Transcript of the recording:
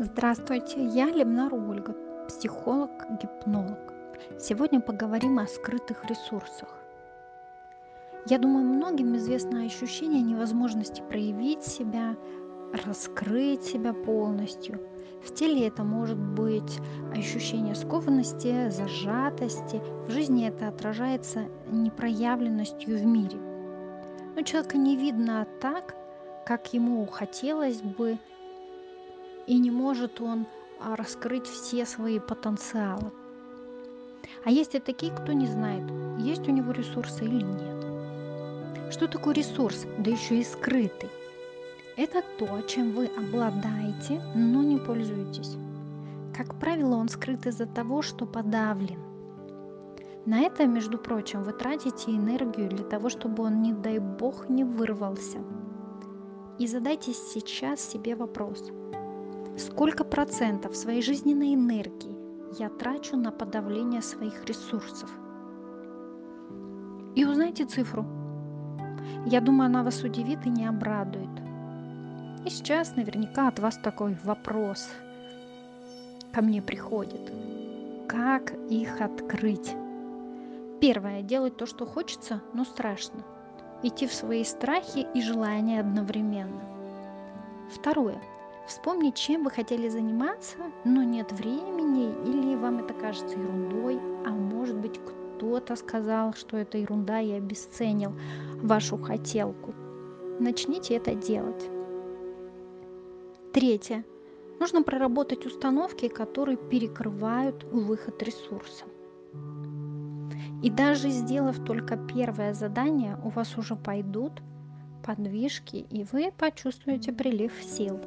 Здравствуйте, я Лемнар Ольга, психолог-гипнолог. Сегодня поговорим о скрытых ресурсах. Я думаю, многим известно ощущение невозможности проявить себя, раскрыть себя полностью. В теле это может быть ощущение скованности, зажатости. В жизни это отражается непроявленностью в мире. Но человека не видно так, как ему хотелось бы, и не может он а, раскрыть все свои потенциалы. А есть и такие, кто не знает, есть у него ресурсы или нет. Что такое ресурс, да еще и скрытый? Это то, чем вы обладаете, но не пользуетесь. Как правило, он скрыт из-за того, что подавлен. На это, между прочим, вы тратите энергию для того, чтобы он, не дай бог, не вырвался. И задайте сейчас себе вопрос – Сколько процентов своей жизненной энергии я трачу на подавление своих ресурсов? И узнайте цифру. Я думаю, она вас удивит и не обрадует. И сейчас наверняка от вас такой вопрос ко мне приходит. Как их открыть? Первое. Делать то, что хочется, но страшно. Идти в свои страхи и желания одновременно. Второе Вспомнить, чем вы хотели заниматься, но нет времени, или вам это кажется ерундой, а может быть кто-то сказал, что это ерунда и обесценил вашу хотелку. Начните это делать. Третье. Нужно проработать установки, которые перекрывают выход ресурса. И даже сделав только первое задание, у вас уже пойдут подвижки, и вы почувствуете прилив сил.